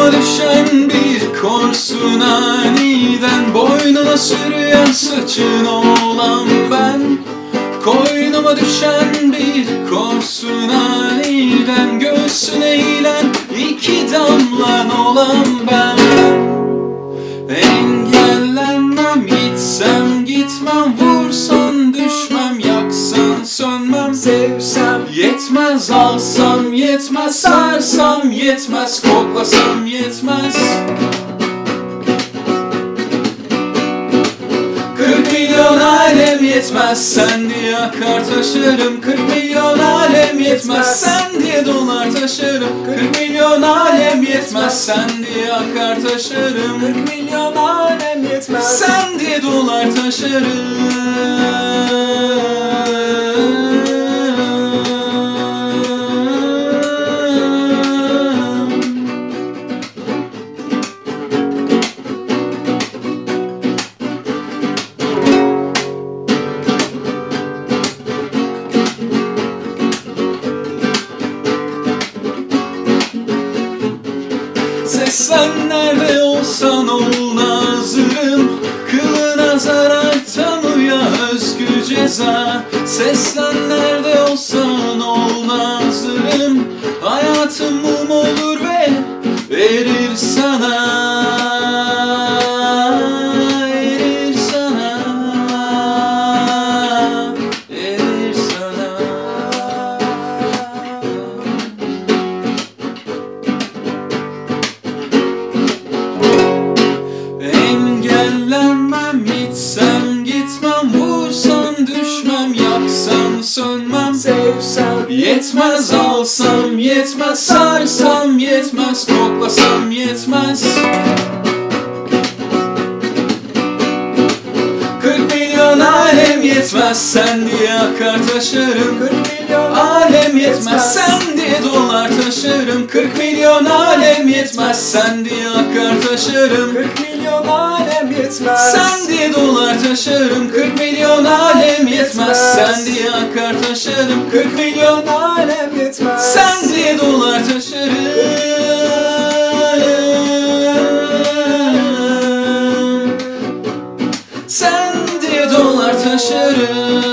Yoluma düşen bir korsun aniden Boynuna sürüyen saçın olan ben. Koynuma düşen bir korsun aniden Göğsüne eğilen iki damlan olan Yetmez alsam yetmez sarsam yetmez koklasam yetmez. Kırk milyon alem yetmez sen diye akar taşırım. Kırk milyon alem yetmez sen diye dolar taşırım. Kırk milyon alem yetmez sen diye akar taşırım. 40 milyon alem yetmez. Sen diye dolar taşırım Seslen nerede olsan ol nazırım. Kılına zarar tanıya özgür ceza. Seslen nerede olsan ol nazırım. Hayatım Engellenmem gitsem gitmem Vursam düşmem yaksam sönmem. Sevsem Yetmez alsam yetmez sarsam yetmez koklasam yetmez. Kırk milyon alem yetmez sen diye akar taşırım. 40 milyon Alem yetmez. sen diye dolar taşırım. 40 milyon alem yetmez. Sen diye akar taşırım. 40 milyon alem yetmez. Sen diye dolar taşırım. 40 milyon alem yetmez. Sen diye akar taşırım. 40 milyon alem yetmez. Sen diye dolar taşırım. Sen diye dolar taşırım